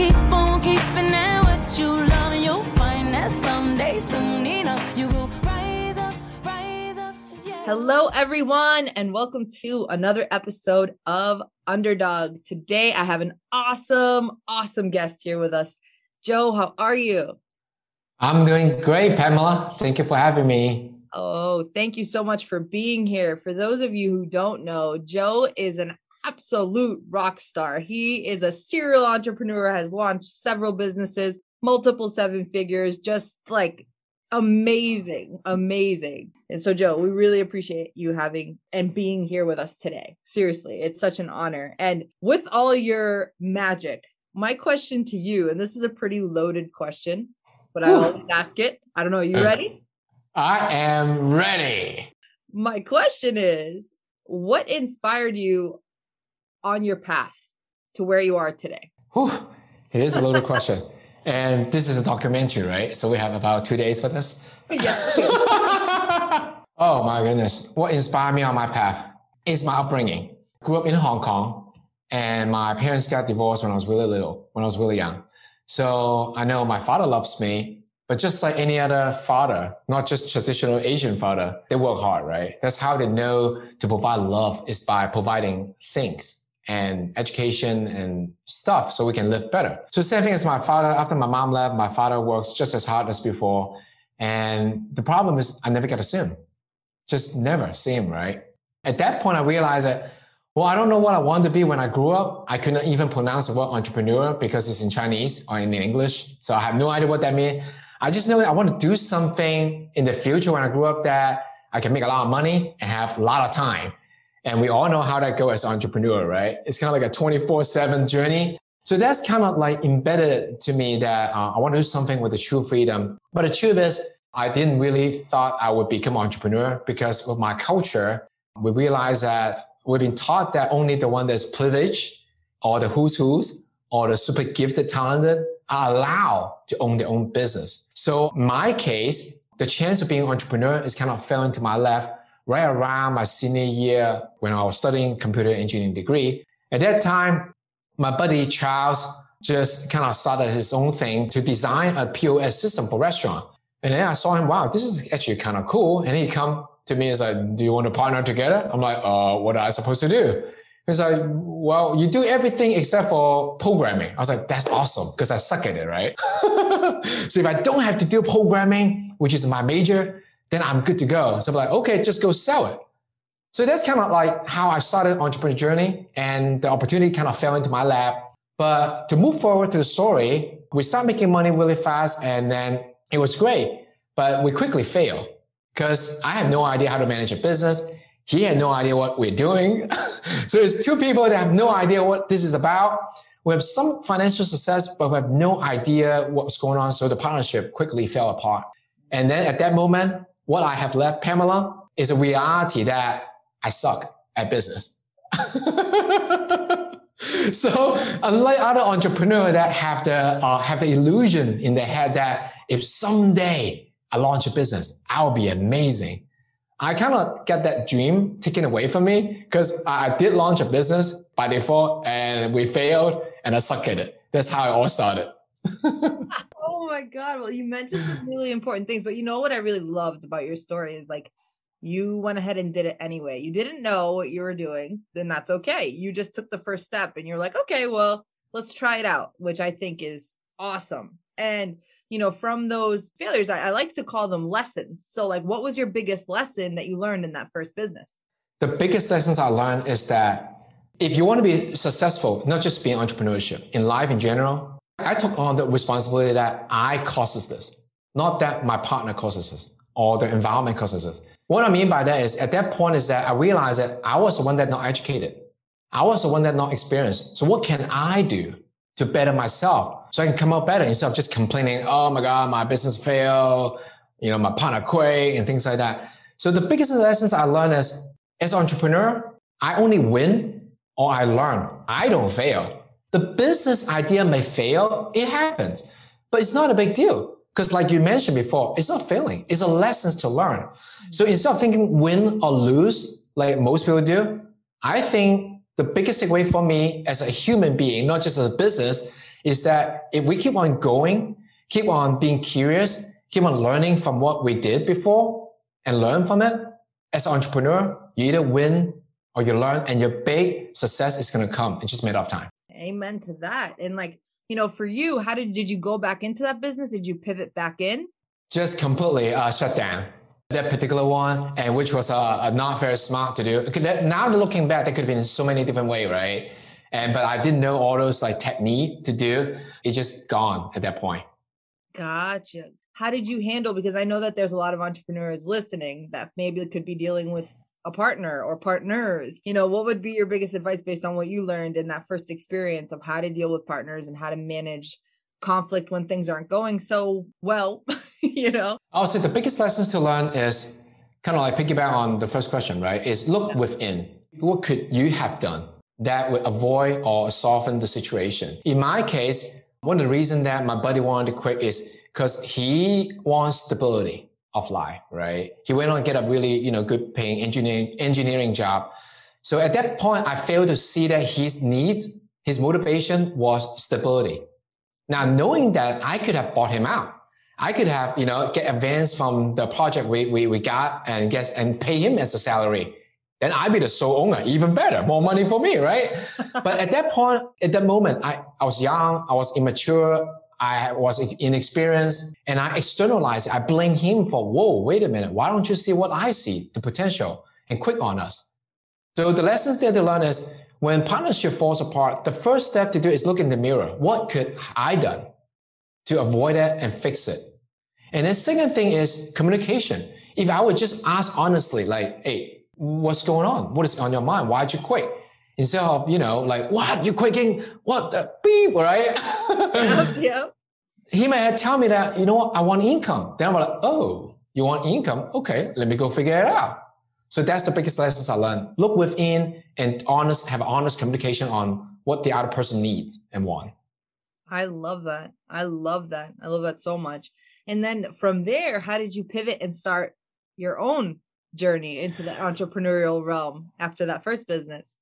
They don't get to run. This goes up to the underdog. Keep on keeping at what you love, and you'll find that someday, soon enough, you will rise up, rise up. Yeah. Hello, everyone, and welcome to another episode of Underdog. Today, I have an awesome, awesome guest here with us. Joe, how are you? I'm doing great, Pamela. Thank you for having me. Oh, thank you so much for being here. For those of you who don't know, Joe is an absolute rock star. He is a serial entrepreneur, has launched several businesses, multiple seven figures, just like amazing, amazing. And so, Joe, we really appreciate you having and being here with us today. Seriously, it's such an honor. And with all your magic, my question to you, and this is a pretty loaded question, but I always ask it. I don't know. Are you uh, ready? I am ready. My question is what inspired you on your path to where you are today? Whew, it is a loaded question. And this is a documentary, right? So we have about two days for this. Yes. oh my goodness. What inspired me on my path is my upbringing. Grew up in Hong Kong and my parents got divorced when I was really little, when I was really young. So I know my father loves me, but just like any other father, not just traditional Asian father, they work hard, right? That's how they know to provide love is by providing things and education and stuff so we can live better. So same thing as my father, after my mom left, my father works just as hard as before. And the problem is I never get to see him. Just never see him, right? At that point, I realized that, well, I don't know what I want to be when I grew up. I couldn't even pronounce the word entrepreneur because it's in Chinese or in English. So I have no idea what that means. I just know I want to do something in the future when I grew up that I can make a lot of money and have a lot of time. And we all know how that goes as entrepreneur, right? It's kind of like a 24 seven journey. So that's kind of like embedded to me that uh, I want to do something with the true freedom. But the truth is, I didn't really thought I would become entrepreneur because with my culture, we realized that we've been taught that only the one that's privileged or the who's who's or the super gifted, talented are allowed to own their own business. So my case, the chance of being an entrepreneur is kind of fell into my left right around my senior year when I was studying computer engineering degree. At that time, my buddy Charles just kind of started his own thing to design a POS system for restaurant. And then I saw him, wow, this is actually kind of cool. And he come to me and like, do you want to partner together? I'm like, uh, what am I supposed to do? He's like, well, you do everything except for programming. I was like, that's awesome because I suck at it, right? so if I don't have to do programming, which is my major, then I'm good to go. So I'm like, okay, just go sell it. So that's kind of like how I started entrepreneur journey and the opportunity kind of fell into my lap. But to move forward to the story, we start making money really fast and then it was great, but we quickly failed because I had no idea how to manage a business. He had no idea what we're doing. so it's two people that have no idea what this is about. We have some financial success, but we have no idea what's going on. So the partnership quickly fell apart. And then at that moment, what I have left, Pamela, is a reality that I suck at business. so unlike other entrepreneurs that have the uh, have the illusion in their head that if someday I launch a business, I'll be amazing. I cannot get that dream taken away from me because I did launch a business by default and we failed and I suck at it. That's how it all started. oh my God. Well, you mentioned some really important things, but you know what I really loved about your story is like you went ahead and did it anyway. You didn't know what you were doing, then that's okay. You just took the first step and you're like, okay, well, let's try it out, which I think is awesome. And, you know, from those failures, I, I like to call them lessons. So, like, what was your biggest lesson that you learned in that first business? The biggest lessons I learned is that if you want to be successful, not just being entrepreneurship, in life in general, I took on the responsibility that I causes this, not that my partner causes this or the environment causes this. What I mean by that is at that point is that I realized that I was the one that not educated. I was the one that not experienced. So what can I do to better myself so I can come out better instead of just complaining, oh my God, my business failed, you know, my partner quit and things like that. So the biggest lessons I learned is as entrepreneur, I only win or I learn. I don't fail. The business idea may fail, it happens, but it's not a big deal. Because like you mentioned before, it's not failing. It's a lessons to learn. So instead of thinking win or lose, like most people do, I think the biggest takeaway for me as a human being, not just as a business, is that if we keep on going, keep on being curious, keep on learning from what we did before and learn from it, as an entrepreneur, you either win or you learn and your big success is going to come. It's just made of time. Amen to that. And like, you know, for you, how did did you go back into that business? Did you pivot back in? Just completely uh, shut down that particular one, and which was uh, not very smart to do. Now looking back, there could have been so many different ways, right? And but I didn't know all those like technique to do. It's just gone at that point. Gotcha. How did you handle? Because I know that there's a lot of entrepreneurs listening that maybe could be dealing with a partner or partners you know what would be your biggest advice based on what you learned in that first experience of how to deal with partners and how to manage conflict when things aren't going so well you know? I'll say the biggest lessons to learn is kind of like piggyback on the first question right? Is look yeah. within. What could you have done that would avoid or soften the situation? In my case one of the reasons that my buddy wanted to quit is because he wants stability of life, right? He went on to get a really, you know, good paying engineering engineering job. So at that point, I failed to see that his needs, his motivation was stability. Now, knowing that I could have bought him out, I could have, you know, get advance from the project we, we, we got and guess and pay him as a salary. Then I'd be the sole owner, even better, more money for me, right? but at that point, at that moment, I, I was young, I was immature, I was inexperienced and I externalized it. I blame him for, whoa, wait a minute. Why don't you see what I see, the potential, and quit on us? So the lessons that they learn is when partnership falls apart, the first step to do is look in the mirror. What could I done to avoid it and fix it? And the second thing is communication. If I would just ask honestly, like, hey, what's going on? What is on your mind? Why'd you quit? Instead of you know like what? You quitting what the beep right? Yep, yep. he may tell me that you know what? I want income. Then i'm like oh you want income? Okay let me go figure it out. So that's the biggest lessons i learned. Look within and honest have honest communication on what the other person needs and want. I love that. I love that. I love that so much. And then from there how did you pivot and start your own journey into the entrepreneurial realm after that first business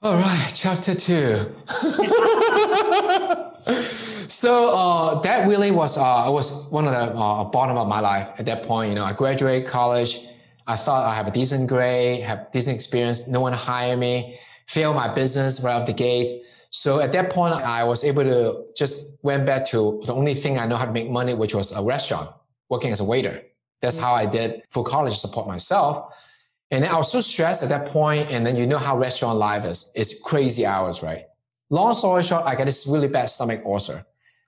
all right, chapter two. so uh, that really was uh, was one of the uh, bottom of my life at that point. You know, I graduated college. I thought I have a decent grade, have decent experience. No one hire me. Fail my business right off the gate. So at that point, I was able to just went back to the only thing I know how to make money, which was a restaurant, working as a waiter. That's how I did for college support myself. And then I was so stressed at that point, and then you know how restaurant life is. It's crazy hours, right? Long story short, I got this really bad stomach ulcer.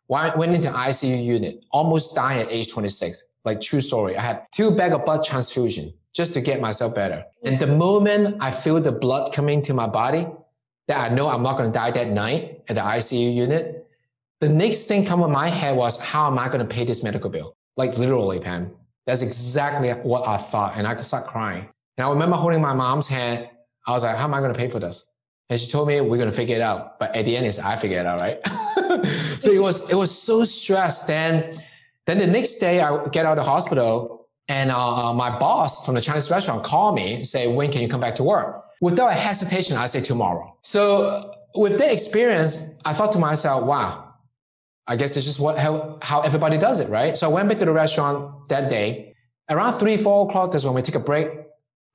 Went into ICU unit, almost dying at age 26. Like true story. I had two bag of blood transfusion just to get myself better. And the moment I feel the blood coming to my body, that I know I'm not going to die that night at the ICU unit, the next thing come in my head was, how am I going to pay this medical bill? Like literally, Pam. That's exactly what I thought. And I just start crying. And I remember holding my mom's hand. I was like, how am I going to pay for this? And she told me we're going to figure it out. But at the end, is I figured it out, right? so it was it was so stressed. Then then the next day, I get out of the hospital, and uh, uh, my boss from the Chinese restaurant called me and say, when can you come back to work? Without a hesitation, I say tomorrow. So with that experience, I thought to myself, wow, I guess it's just what how, how everybody does it, right? So I went back to the restaurant that day. Around three, four o'clock, that's when we take a break.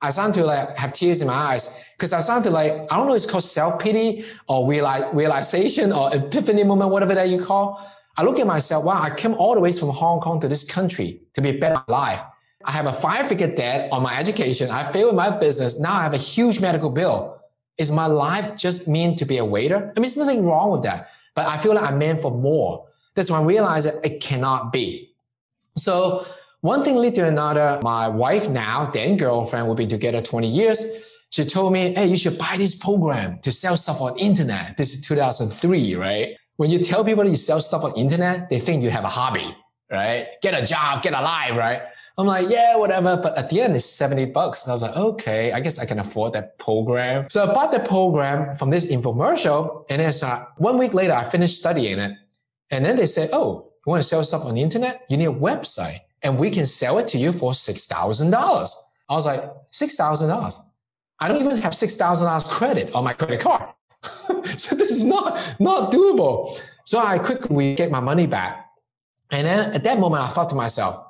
I started to like have tears in my eyes because I started to like, I don't know, it's called self-pity or realization or epiphany moment, whatever that you call. I look at myself, wow, I came all the way from Hong Kong to this country to be better life. I have a five-figure debt on my education. I failed in my business. Now I have a huge medical bill. Is my life just meant to be a waiter? I mean, there's nothing wrong with that, but I feel like I'm meant for more. That's when I realized that it cannot be. So one thing led to another. My wife now, then girlfriend, we've been together 20 years. She told me, hey, you should buy this program to sell stuff on internet. This is 2003, right? when you tell people you sell stuff on internet, they think you have a hobby, right? Get a job, get a life, right? I'm like, yeah, whatever. But at the end, it's 70 bucks. And I was like, okay, I guess I can afford that program. So I bought the program from this infomercial. And then uh, one week later, I finished studying it. And then they said, oh, you want to sell stuff on the internet? You need a website and we can sell it to you for $6,000. I was like, $6,000? I don't even have $6,000 credit on my credit card. so this is not, not doable. So I quickly get my money back. And then at that moment, I thought to myself,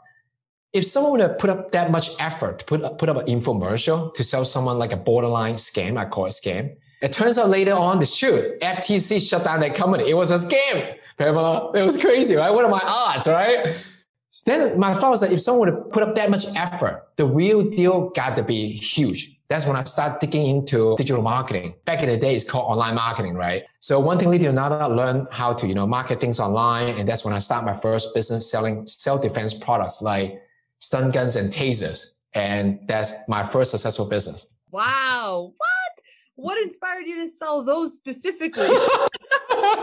if someone would have put up that much effort to put up, put up an infomercial to sell someone like a borderline scam, I call it scam. It turns out later on, it's true. FTC shut down that company. It was a scam, Pamela. It was crazy, right? What are my odds, right? Then my thought was that if someone would put up that much effort, the real deal got to be huge. That's when I started digging into digital marketing. Back in the day, it's called online marketing, right? So one thing leading to another, I learned how to, you know, market things online. And that's when I started my first business selling self-defense products like stun guns and tasers. And that's my first successful business. Wow. What? What inspired you to sell those specifically?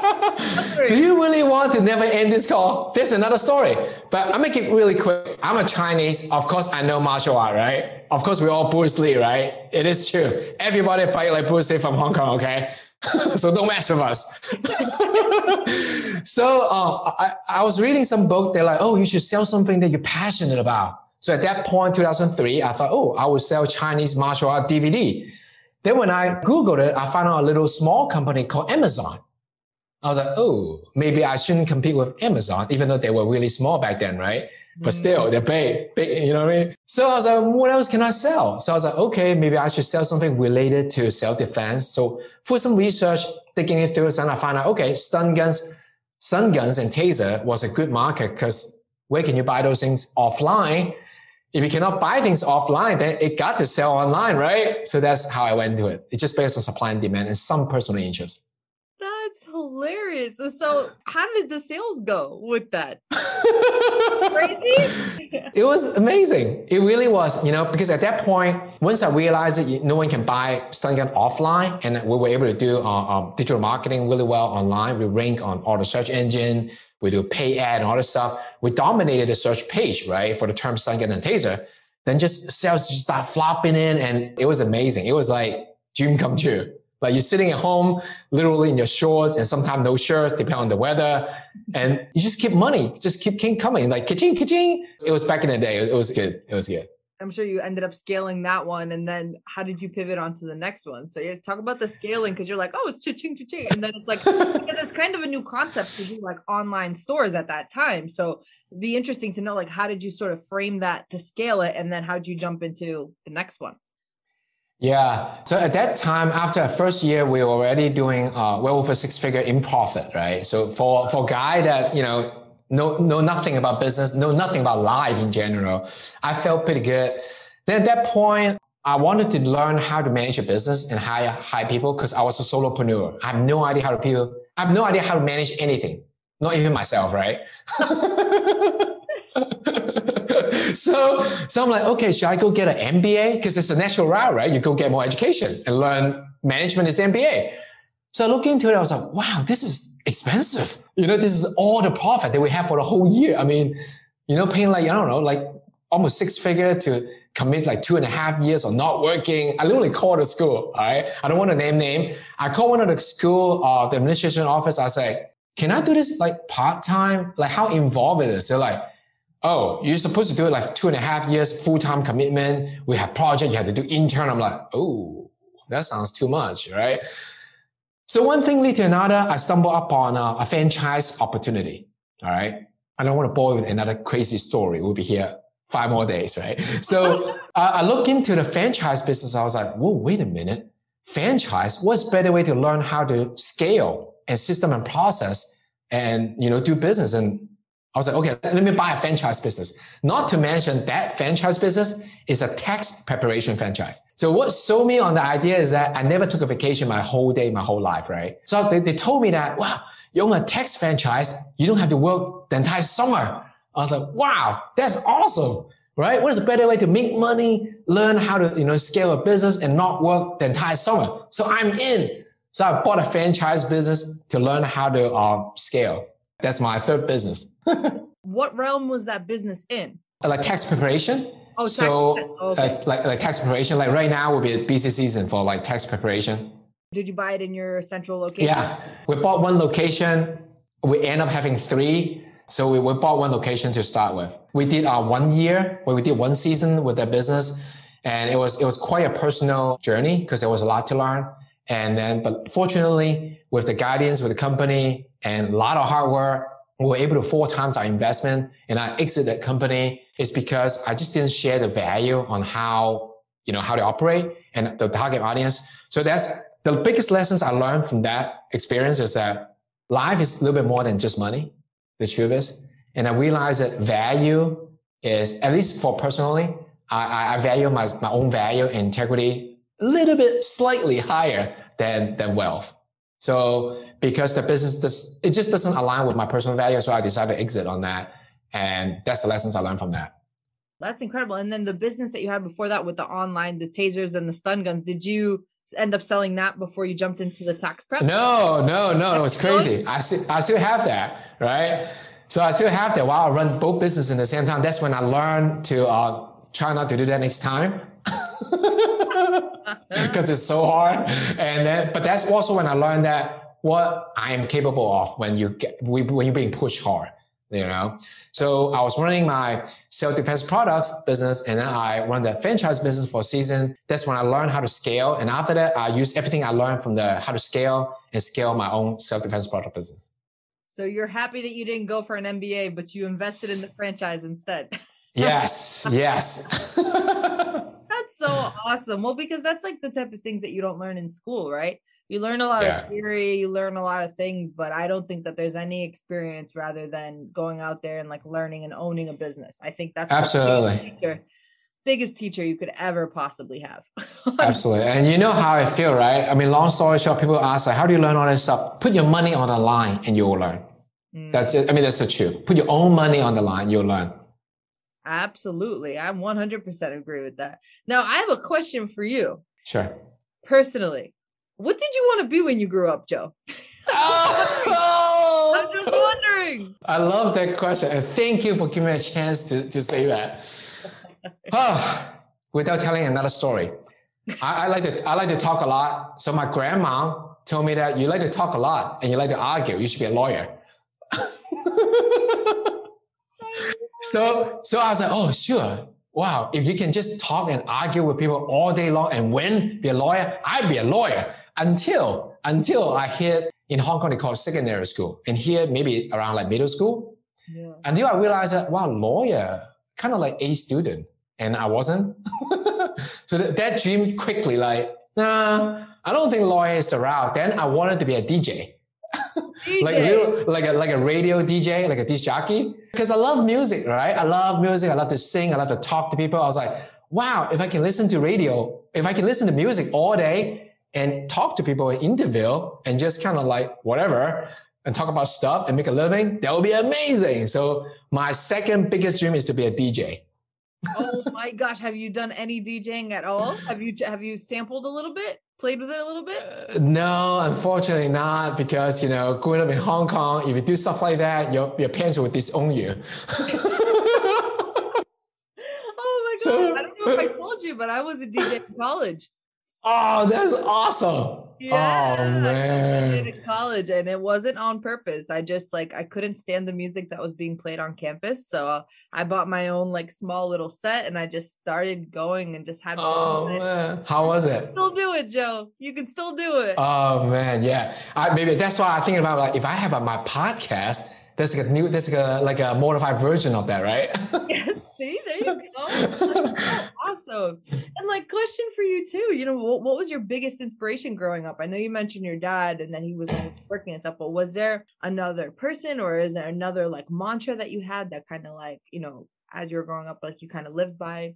Do you really want to never end this call? There's another story, but I'll make it really quick. I'm a Chinese. Of course, I know martial art, right? Of course, we all Bruce Lee, right? It is true. Everybody fight like Bruce Lee from Hong Kong, okay? so don't mess with us. so uh, I, I was reading some books. They're like, oh, you should sell something that you're passionate about. So at that point, 2003, I thought, oh, I will sell Chinese martial art DVD. Then when I Googled it, I found out a little small company called Amazon. I was like, oh, maybe I shouldn't compete with Amazon, even though they were really small back then, right? But mm. still, they're big, big, you know what I mean? So I was like, hmm, what else can I sell? So I was like, okay, maybe I should sell something related to self-defense. So for some research, digging it through, and I found out, okay, stun guns, stun guns and taser was a good market because where can you buy those things offline? If you cannot buy things offline, then it got to sell online, right? So that's how I went to it. It's just based on supply and demand and some personal interest. Hilarious. So, how did the sales go with that? Crazy? it was amazing. It really was, you know, because at that point, once I realized that no one can buy stun gun offline, and we were able to do uh, um, digital marketing really well online. We rank on all the search engine. We do pay ad and all this stuff. We dominated the search page, right, for the term stun gun and taser. Then just sales just start flopping in, and it was amazing. It was like dream come true. Like you're sitting at home, literally in your shorts and sometimes no shirts, depending on the weather. And you just keep money, just keep, keep coming, like ka-ching, ka-ching. It was back in the day. It was good. It was good. I'm sure you ended up scaling that one. And then how did you pivot onto the next one? So you talk about the scaling because you're like, oh, it's cha-ching, cha-ching. And then it's like, because it's kind of a new concept to do like online stores at that time. So it'd be interesting to know, like, how did you sort of frame that to scale it? And then how'd you jump into the next one? Yeah. So at that time, after the first year, we were already doing uh, well over six figure in profit, right? So for for guy that you know know know nothing about business, know nothing about life in general, I felt pretty good. Then at that point, I wanted to learn how to manage a business and hire hire people because I was a solopreneur. I have no idea how to people. I have no idea how to manage anything, not even myself, right? so, so I'm like, okay, should I go get an MBA? Because it's a natural route, right? You go get more education and learn management is MBA. So I looked into it. I was like, wow, this is expensive. You know, this is all the profit that we have for the whole year. I mean, you know, paying like, I don't know, like almost six figure to commit like two and a half years of not working. I literally called the school. All right. I don't want to name name. I called one of the school, uh, the administration office. I say, can I do this like part time? Like how involved is? They're like, oh, you're supposed to do it like two and a half years full-time commitment. We have project, you have to do intern. I'm like, oh, that sounds too much, right? So one thing lead to another, I stumbled upon a, a franchise opportunity. All right. I don't want to bore you with another crazy story. We'll be here five more days, right? So uh, I look into the franchise business. I was like, whoa, wait a minute. Franchise, what's better way to learn how to scale and system and process and, you know, do business? And I was like, okay, let me buy a franchise business. Not to mention that franchise business is a tax preparation franchise. So what sold me on the idea is that I never took a vacation my whole day, my whole life, right? So they, they told me that, wow, you own a tax franchise, you don't have to work the entire summer. I was like, wow, that's awesome, right? What is a better way to make money, learn how to, you know, scale a business and not work the entire summer? So I'm in. So I bought a franchise business to learn how to uh, scale. That's my third business. what realm was that business in? Like tax preparation. Oh, so tax, okay. uh, like like tax preparation. Like right now will be a busy season for like tax preparation. Did you buy it in your central location? Yeah, we bought one location. We end up having three. So we, we bought one location to start with. We did our one year where we did one season with that business. And it was it was quite a personal journey because there was a lot to learn. And then, but fortunately, with the guidance with the company and a lot of hard work, we were able to four times our investment. And I exit that company is because I just didn't share the value on how you know how to operate and the target audience. So that's the biggest lessons I learned from that experience is that life is a little bit more than just money. The truth is, and I realized that value is at least for personally, I, I value my, my own value integrity a little bit slightly higher than, than wealth. So because the business does, it just doesn't align with my personal value. So I decided to exit on that. And that's the lessons I learned from that. That's incredible. And then the business that you had before that with the online, the tasers and the stun guns, did you end up selling that before you jumped into the tax prep? No, no, no. It was crazy. I still, I still have that, right? So I still have that while I run both businesses in the same time. That's when I learned to uh, try not to do that next time. Uh-huh. Because it's so hard. And then, but that's also when I learned that what I am capable of when you get, when you're being pushed hard you know? So i was running my self-defense products business and then i run the franchise business for a season. That's when i learned how to scale. And after that i use everything i learned from the how to scale and scale my own self-defense product business. So you're happy that you didn't go for an mba but you invested in the franchise instead. Yes yes so awesome well because that's like the type of things that you don't learn in school right you learn a lot yeah. of theory, you learn a lot of things, but I don't think that there's any experience rather than going out there and like learning and owning a business. I think that's absolutely biggest teacher, biggest teacher you could ever possibly have. absolutely. And you know how I feel, right? I mean, long story short, people ask like, how do you learn all this stuff? Put your money on the line and you'll learn. Mm. That's it. I mean, that's the truth. Put your own money on the line, you'll learn. Absolutely. I 100% agree with that. Now, I have a question for you. Sure. Personally, what did you want to be when you grew up, Joe? oh, I'm just wondering. I love that question. And thank you for giving me a chance to, to say that. oh, without telling another story. I, I, like to I like to talk a lot. So my grandma told me that you like to talk a lot and you like to argue. You should be a lawyer. so so I was like, oh sure. Wow, if you can just talk and argue with people all day long and win, be a lawyer, I'd be a lawyer until until I hit in Hong Kong they call it secondary school, and here maybe around like middle school. Yeah. Until I realized that wow, lawyer kind of like a student, and I wasn't. so that, that dream quickly like nah, I don't think lawyer is route. Then I wanted to be a DJ. DJ. like a little, like a like a radio DJ, like a disc jockey. Because I love music, right? I love music. I love to sing. I love to talk to people. I was like, wow, if I can listen to radio, if I can listen to music all day, and talk to people in interview and just kind of like whatever and talk about stuff and make a living, that would be amazing. So my second biggest dream is to be a DJ. oh my gosh, have you done any DJing at all? Have you have you sampled a little bit? Played with it a little bit? Uh, no, unfortunately not because you know, growing up in Hong Kong, if you do stuff like that, your your parents will disown you. oh my god. So, I don't know if I told you, but I was a DJ in college. Oh, that's awesome. Yeah, oh man. I did college and it wasn't on purpose. I just like I couldn't stand the music that was being played on campus. So I bought my own like small little set and I just started going and just had Oh man. How was it? Still do it, Joe. You can still do it. Oh man, yeah. I maybe that's why I'm thinking about like if I have a, my podcast, that's like a new that's like a like a modified version of that, right? yes, see, there you go. Oh, awesome. And like question for you too, you know, what, what was your biggest inspiration growing up? I know you mentioned your dad and then he was working and stuff, but was there another person or is there another like mantra that you had that kind of like, you know, as you were growing up, like you kind of lived by?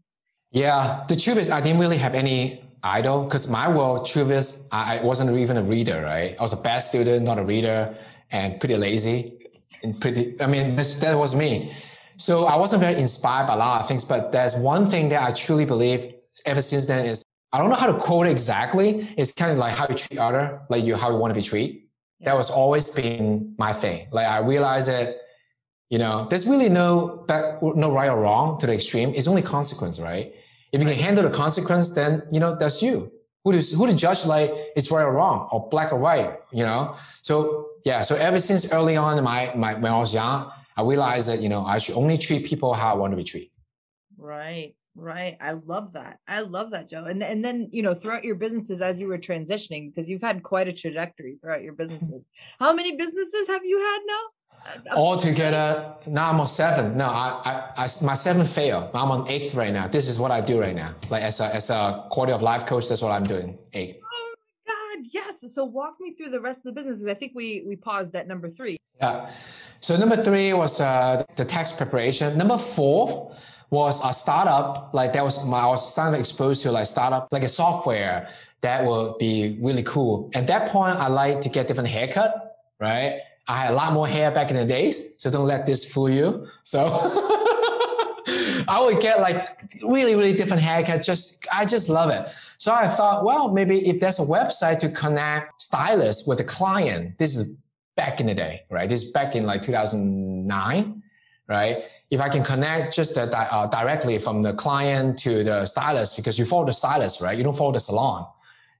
Yeah, the truth is I didn't really have any idol because my world, truth is I wasn't even a reader, right? I was a bad student, not a reader, and pretty lazy. And pretty, I mean, that was me. So I wasn't very inspired by a lot of things, but there's one thing that I truly believe ever since then is I don't know how to quote it exactly. It's kind of like how you treat other, like you how you want to be treated. Yeah. That was always been my thing. Like I realized that, you know, there's really no no right or wrong to the extreme. It's only consequence, right? If you can handle the consequence, then you know that's you. Who to who to judge like it's right or wrong or black or white, you know? So yeah, so ever since early on in my, my when I was young, I realized that you know I should only treat people how I want to be treated. Right. Right. I love that. I love that, Joe. And and then, you know, throughout your businesses as you were transitioning, because you've had quite a trajectory throughout your businesses. How many businesses have you had now? Uh, All together, now I'm on seven. No, I, I, I my seventh failed. I'm on eighth right now. This is what I do right now. Like as a as a quality of life coach, that's what I'm doing. Eighth. Yes. So walk me through the rest of the businesses. I think we we paused at number three. Yeah. So number three was uh, the tax preparation. Number four was a startup. Like that was my, I was starting exposed to like startup, like a software that would be really cool. At that point, I like to get different haircut, right? I had a lot more hair back in the days, so don't let this fool you. So I would get like really, really different haircuts. Just I just love it. So I thought, well, maybe if there's a website to connect stylists with a client, this is back in the day, right? This is back in like 2009 right? If I can connect just uh, directly from the client to the stylist, because you follow the stylist, right? You don't follow the salon.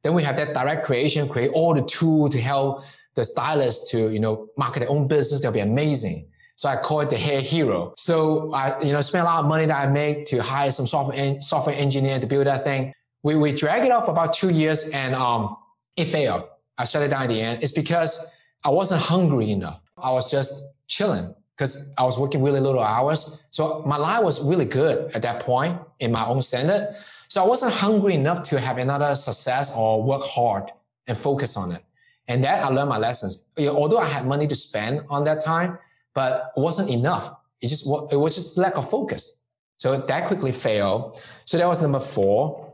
Then we have that direct creation, create all the tool to help the stylist to, you know, market their own business. They'll be amazing. So I call it the hair hero. So I, you know, spend a lot of money that I make to hire some software en- software engineer to build that thing. We, we drag it off for about two years and um, it failed. I shut it down at the end. It's because I wasn't hungry enough. I was just chilling because I was working really little hours. So my life was really good at that point in my own standard. So I wasn't hungry enough to have another success or work hard and focus on it. And that I learned my lessons. Although I had money to spend on that time, but it wasn't enough. It just it was just lack of focus. So that quickly failed. So that was number four.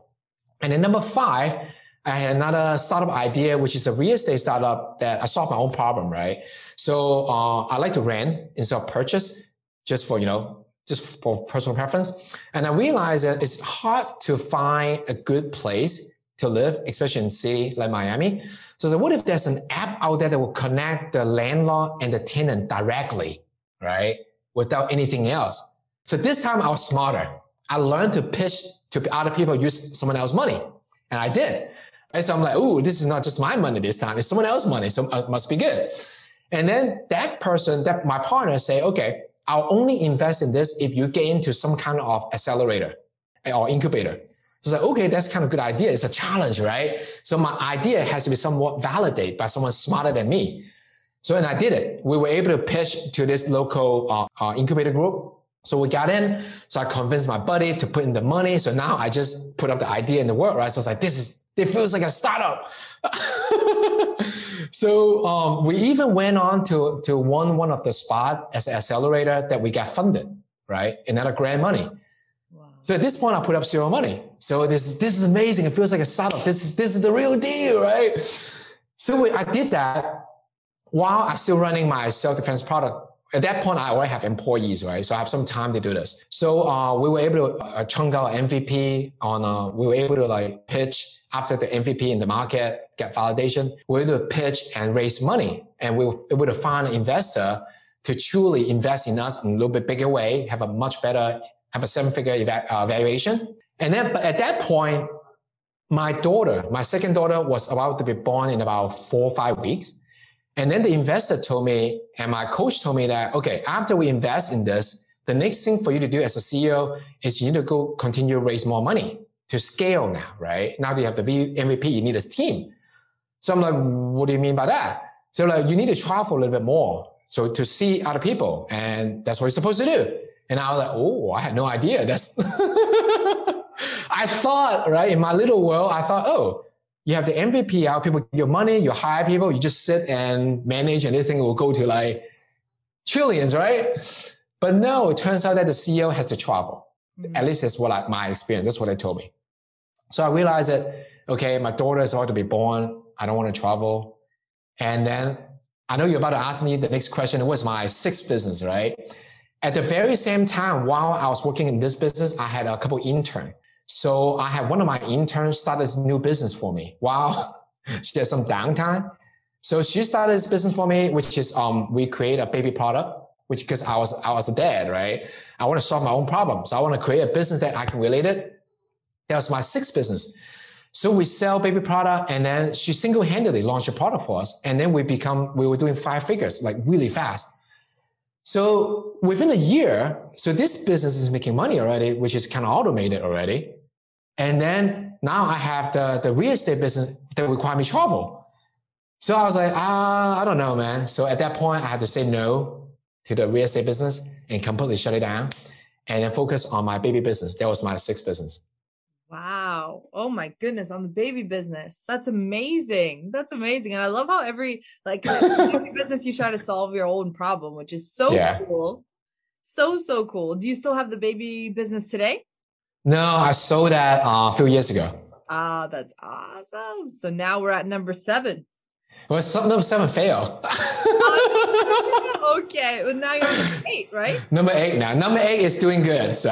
And then number five, I had another startup idea, which is a real estate startup that I solved my own problem, right? So uh, I like to rent instead of purchase, just for you know, just for personal preference. And I realized that it's hard to find a good place to live, especially in city like Miami. So, so what if there's an app out there that will connect the landlord and the tenant directly, right, without anything else? So this time I was smarter. I learned to pitch to other people use someone else's money, and I did. Right? So I'm like, oh, this is not just my money this time; it's someone else's money, so it must be good. And then that person, that my partner say, okay, I'll only invest in this if you get into some kind of accelerator or incubator. So it's like, okay, that's kind of good idea. It's a challenge, right? So my idea has to be somewhat validated by someone smarter than me. So, and I did it. We were able to pitch to this local uh, uh, incubator group. So we got in. So I convinced my buddy to put in the money. So now I just put up the idea in the world, right? So it's like, this is, it feels like a startup. so um, we even went on to to one one of the spot as an accelerator that we got funded, right? And Another grant money. So at this point, I put up zero money. So this is this is amazing. It feels like a startup. This is this is the real deal, right? So we, I did that while I'm still running my self defense product. At that point, I already have employees, right? So I have some time to do this. So uh, we were able to uh, chunk out MVP on. Uh, we were able to like pitch after the MVP in the market get validation, we're able to pitch and raise money. And we were able to find an investor to truly invest in us in a little bit bigger way, have a much better, have a seven figure eva- uh, valuation. And then, but at that point, my daughter, my second daughter was about to be born in about four or five weeks. And then the investor told me, and my coach told me that, okay, after we invest in this, the next thing for you to do as a CEO is you need to go continue to raise more money to scale now, right? Now you have the MVP, you need a team. So I'm like, what do you mean by that? So like, you need to travel a little bit more. So to see other people and that's what you're supposed to do. And I was like, oh, I had no idea. That's, I thought, right, in my little world, I thought, oh, you have the MVP out, people give you money, you hire people, you just sit and manage and everything will go to like trillions, right? But no, it turns out that the CEO has to travel. Mm-hmm. At least that's what I, my experience. That's what they told me. So I realized that, okay, my daughter is about to be born. I don't want to travel. And then I know you're about to ask me the next question. What's my sixth business, right? At the very same time, while I was working in this business, I had a couple intern. So I had one of my interns start this new business for me while she has some downtime. So she started this business for me, which is um, we create a baby product, which because I was I was a dad, right? I want to solve my own problems. I want to create a business that I can relate it. That was my sixth business. So we sell baby product, and then she single-handedly launched a product for us, and then we become we were doing five figures like really fast. So within a year, so this business is making money already, which is kind of automated already. And then now I have the, the real estate business that require me travel. So I was like, ah, I don't know, man. So at that point, I had to say no to the real estate business and completely shut it down and then focus on my baby business. That was my sixth business. Wow. Oh my goodness. On the baby business. That's amazing. That's amazing. And I love how every like every business you try to solve your own problem, which is so Yeah. cool. So, so cool. Do you still have the baby business today? No, I sold that uh, a few years ago. Ah, that's awesome. So now we're at number seven. Well, some, number seven failed. okay. Well, now you're on number eight, right? number eight now. Number eight is doing good. So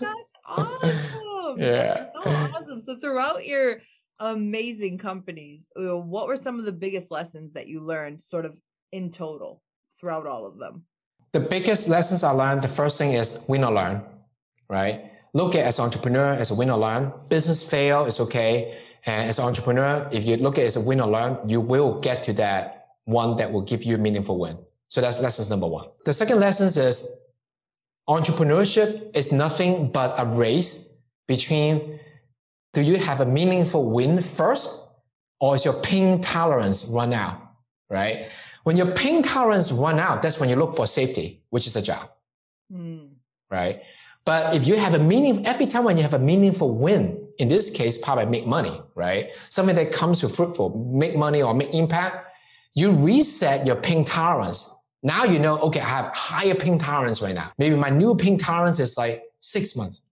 That's awesome. Yeah. so awesome. So throughout your amazing companies, what were some of the biggest lessons that you learned sort of in total throughout all of them? The biggest lessons I learned, the first thing is win or learn, right? Look at as an entrepreneur as a win or learn. Business fail is okay. And as an entrepreneur, if you look at it as a win or learn, you will get to that one that will give you a meaningful win. So that's lessons number one. The second lesson is entrepreneurship is nothing but a race between do you have a meaningful win first or is your pain tolerance run out, right? When your pain tolerance run out, that's when you look for safety, which is a job, Hmm. right? But if you have a meaning, every time when you have a meaningful win, in this case, probably make money, right? Something that comes to fruitful, make money or make impact, you reset your pain tolerance. Now you know, okay, I have higher pain tolerance right now. Maybe my new pain tolerance is like six months,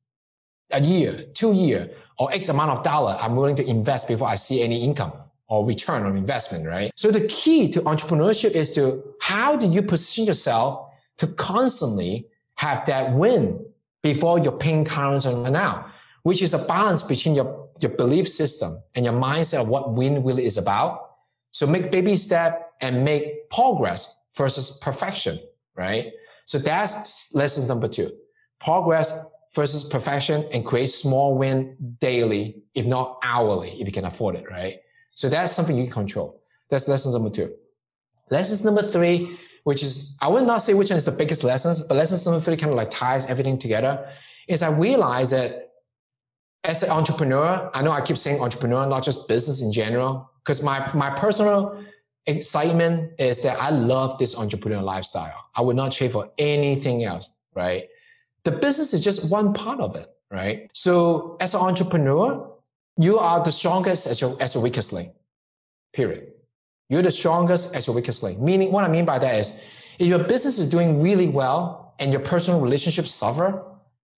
a year, two year, or X amount of dollar I'm willing to invest before I see any income or return on investment, right? So the key to entrepreneurship is to how do you position yourself to constantly have that win before your pain tolerance run out, which is a balance between your, your belief system and your mindset of what win really is about. So make baby step and make progress versus perfection, right? So that's lesson number two. Progress versus perfection and create small win daily, if not hourly, if you can afford it, right? So that's something you can control. That's lesson number two. Lesson number three, which is, I would not say which one is the biggest lessons, but lesson number three kind of like ties everything together, is I realize that as an entrepreneur, I know I keep saying entrepreneur, not just business in general, because my, my personal excitement is that I love this entrepreneur lifestyle. I would not trade for anything else, right? The business is just one part of it, right? So as an entrepreneur, you are the strongest as your, as your weakest link, period. You're the strongest as your weakest link. Meaning, what I mean by that is, if your business is doing really well and your personal relationships suffer,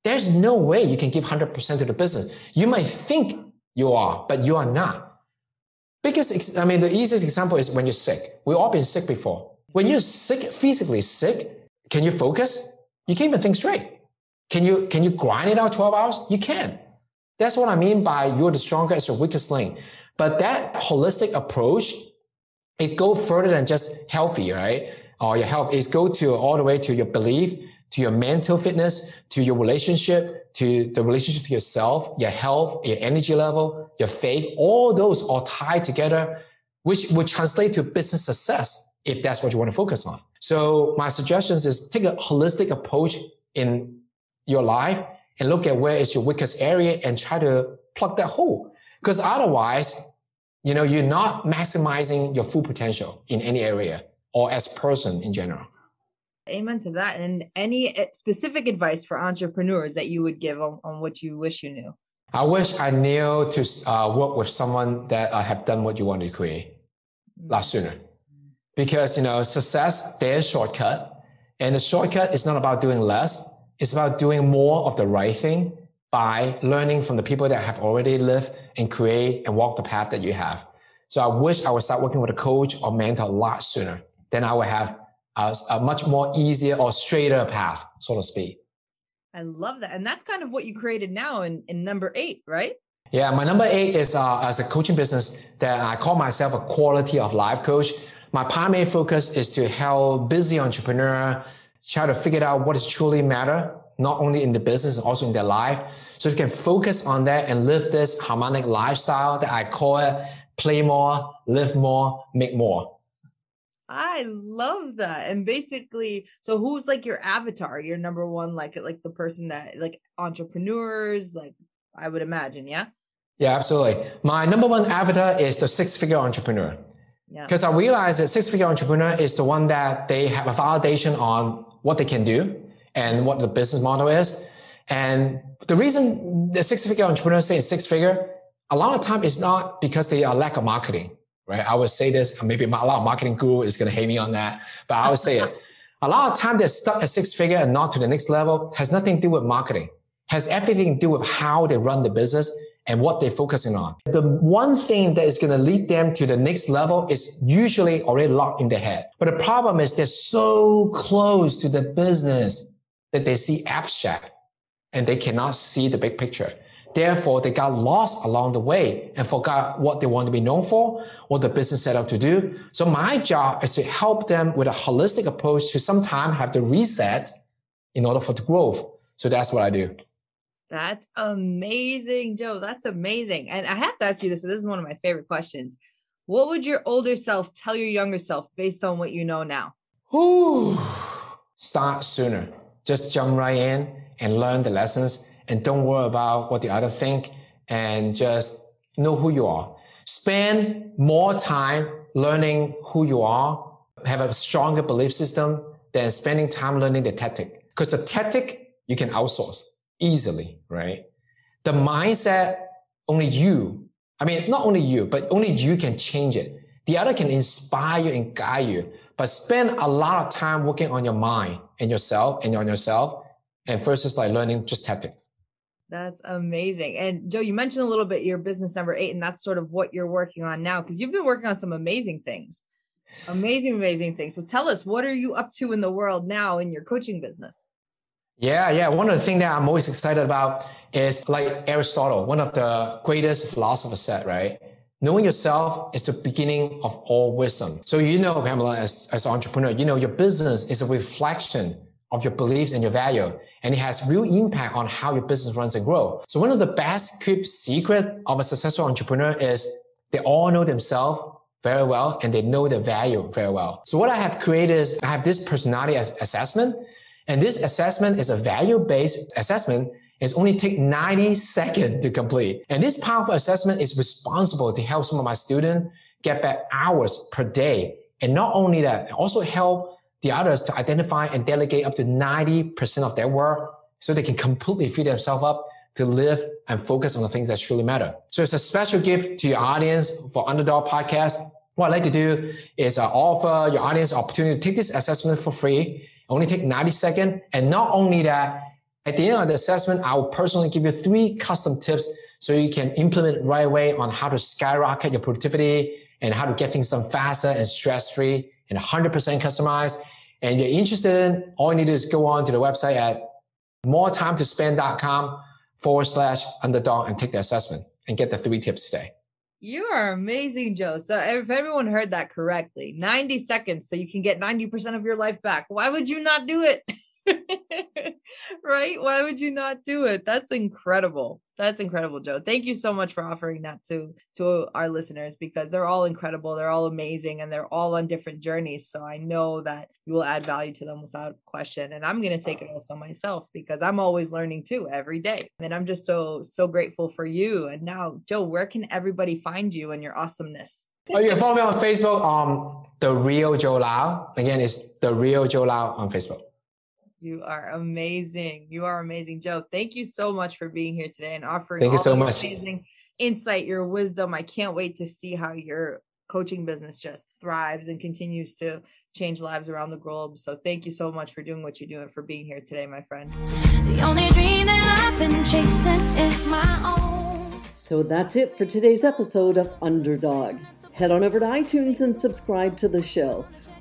there's no way you can give 100% to the business. You might think you are, but you are not. Ex- I mean, the easiest example is when you're sick. We've all been sick before. When you're sick, physically sick, can you focus? You can't even think straight. Can you, can you grind it out 12 hours? You can. That's what I mean by you're the strongest, your weakest link. But that holistic approach, it go further than just healthy, right? Or your health is go to all the way to your belief, to your mental fitness, to your relationship, to the relationship to yourself, your health, your energy level, your faith, all those are tied together, which would translate to business success if that's what you want to focus on. So my suggestions is take a holistic approach in your life and look at where is your weakest area and try to plug that hole. Because otherwise, you know, you're not maximizing your full potential in any area or as person in general. Amen to that. And any uh, specific advice for entrepreneurs that you would give on, on what you wish you knew? I wish I knew to uh, work with someone that uh, have done what you want to create a lot sooner. Because, you know, success, there's shortcut. And the shortcut is not about doing less. It's about doing more of the right thing by learning from the people that have already lived and create and walk the path that you have. So I wish I would start working with a coach or mentor a lot sooner. Then I would have a, a much more easier or straighter path, so to speak. I love that. And that's kind of what you created now in, in number eight, right? Yeah, my number eight is uh, as a coaching business that I call myself a quality of life coach. My primary focus is to help busy entrepreneur try to figure out what is truly matter, not only in the business, also in their life. So you can focus on that and live this harmonic lifestyle that I call it play more, live more, make more. I love that. And basically, so who's like your avatar? Your number one, like like the person that like entrepreneurs, like I would imagine, yeah? Yeah, absolutely. My number one avatar is the six-figure entrepreneur. Yeah. Because I realize that six-figure entrepreneur is the one that they have a validation on what they can do and what the business model is. And the reason the six-figure entrepreneur say six-figure, a lot of time is not because they are lack of marketing, right? I would say this, maybe a lot of marketing guru is going to hate me on that, but I would say it. A lot of time they're stuck at six-figure and not to the next level has nothing to do with marketing has everything to do with how they run the business and what they're focusing on. The one thing that is going to lead them to the next level is usually already locked in their head. But the problem is they're so close to the business that they see abstract and they cannot see the big picture. Therefore, they got lost along the way and forgot what they want to be known for, what the business set out to do. So my job is to help them with a holistic approach to sometimes have to reset in order for the growth. So that's what I do. That's amazing, Joe. That's amazing. And I have to ask you this. So this is one of my favorite questions. What would your older self tell your younger self based on what you know now? Ooh, start sooner. Just jump right in and learn the lessons and don't worry about what the other think and just know who you are. Spend more time learning who you are, have a stronger belief system than spending time learning the tactic. Because the tactic you can outsource easily, right? The mindset, only you, I mean, not only you, but only you can change it. The other can inspire you and guide you, but spend a lot of time working on your mind and yourself and on yourself. And first is like learning just tactics. That's amazing. And Joe, you mentioned a little bit your business number eight, and that's sort of what you're working on now because you've been working on some amazing things. Amazing, amazing things. So tell us, what are you up to in the world now in your coaching business? Yeah, yeah. One of the things that I'm always excited about is like Aristotle, one of the greatest philosophers said, right? Knowing yourself is the beginning of all wisdom. So you know, Pamela, as, as an entrepreneur, you know your business is a reflection of your beliefs and your value, and it has real impact on how your business runs and grow. So one of the best kept secret of a successful entrepreneur is they all know themselves very well and they know their value very well. So what I have created is I have this personality assessment and this assessment is a value-based assessment. It's only take 90 seconds to complete. And this powerful assessment is responsible to help some of my students get back hours per day. And not only that, also help the others to identify and delegate up to 90% of their work so they can completely free themselves up to live and focus on the things that truly matter. So it's a special gift to your audience for Underdog Podcast. What I'd like to do is uh, offer your audience opportunity to take this assessment for free only take 90 seconds. And not only that, at the end of the assessment, I will personally give you three custom tips so you can implement right away on how to skyrocket your productivity and how to get things done faster and stress free and 100% customized. And you're interested in, all you need to do is go on to the website at moretimetospend.com forward slash underdog and take the assessment and get the three tips today. You are amazing, Joe. So if everyone heard that correctly, 90 seconds so you can get 90% of your life back. Why would you not do it? right? Why would you not do it? That's incredible. That's incredible, Joe. Thank you so much for offering that to to our listeners because they're all incredible, they're all amazing, and they're all on different journeys. So I know that you will add value to them without question. And I'm gonna take it also myself because I'm always learning too every day. And I'm just so so grateful for you. And now, Joe, where can everybody find you and your awesomeness? Oh, you can follow me on Facebook. Um, the real Joe Lau. Again, it's the real Joe Lau on Facebook. You are amazing. You are amazing, Joe. Thank you so much for being here today and offering Thank you so much. amazing insight, your wisdom. I can't wait to see how your coaching business just thrives and continues to change lives around the globe. So thank you so much for doing what you're doing for being here today, my friend. The only dream that I've been chasing is my own. So that's it for today's episode of Underdog. Head on over to iTunes and subscribe to the show.